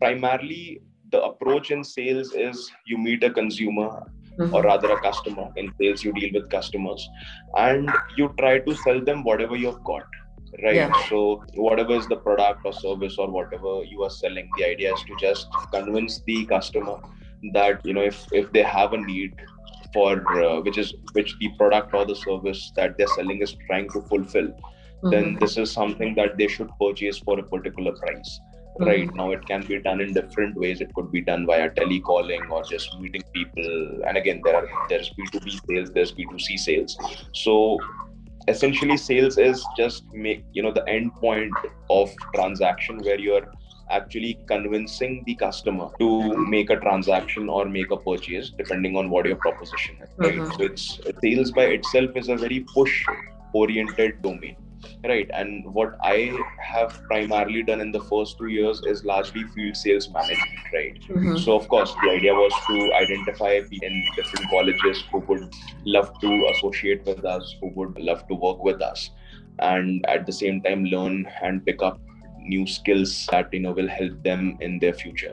primarily the approach in sales is you meet a consumer mm-hmm. or rather a customer in sales you deal with customers and you try to sell them whatever you've got right yeah. so whatever is the product or service or whatever you are selling the idea is to just convince the customer that you know if if they have a need for uh, which is which the product or the service that they're selling is trying to fulfill mm-hmm. then this is something that they should purchase for a particular price mm-hmm. right now it can be done in different ways. It could be done via telecalling or just meeting people. And again there are there's b2b sales there's b2c sales. So essentially sales is just make you know the end point of transaction where you're actually convincing the customer to make a transaction or make a purchase depending on what your proposition is right? Mm-hmm. so it's sales by itself is a very push oriented domain right and what i have primarily done in the first two years is largely field sales management right mm-hmm. so of course the idea was to identify people in different colleges who would love to associate with us who would love to work with us and at the same time learn and pick up new skills that you know will help them in their future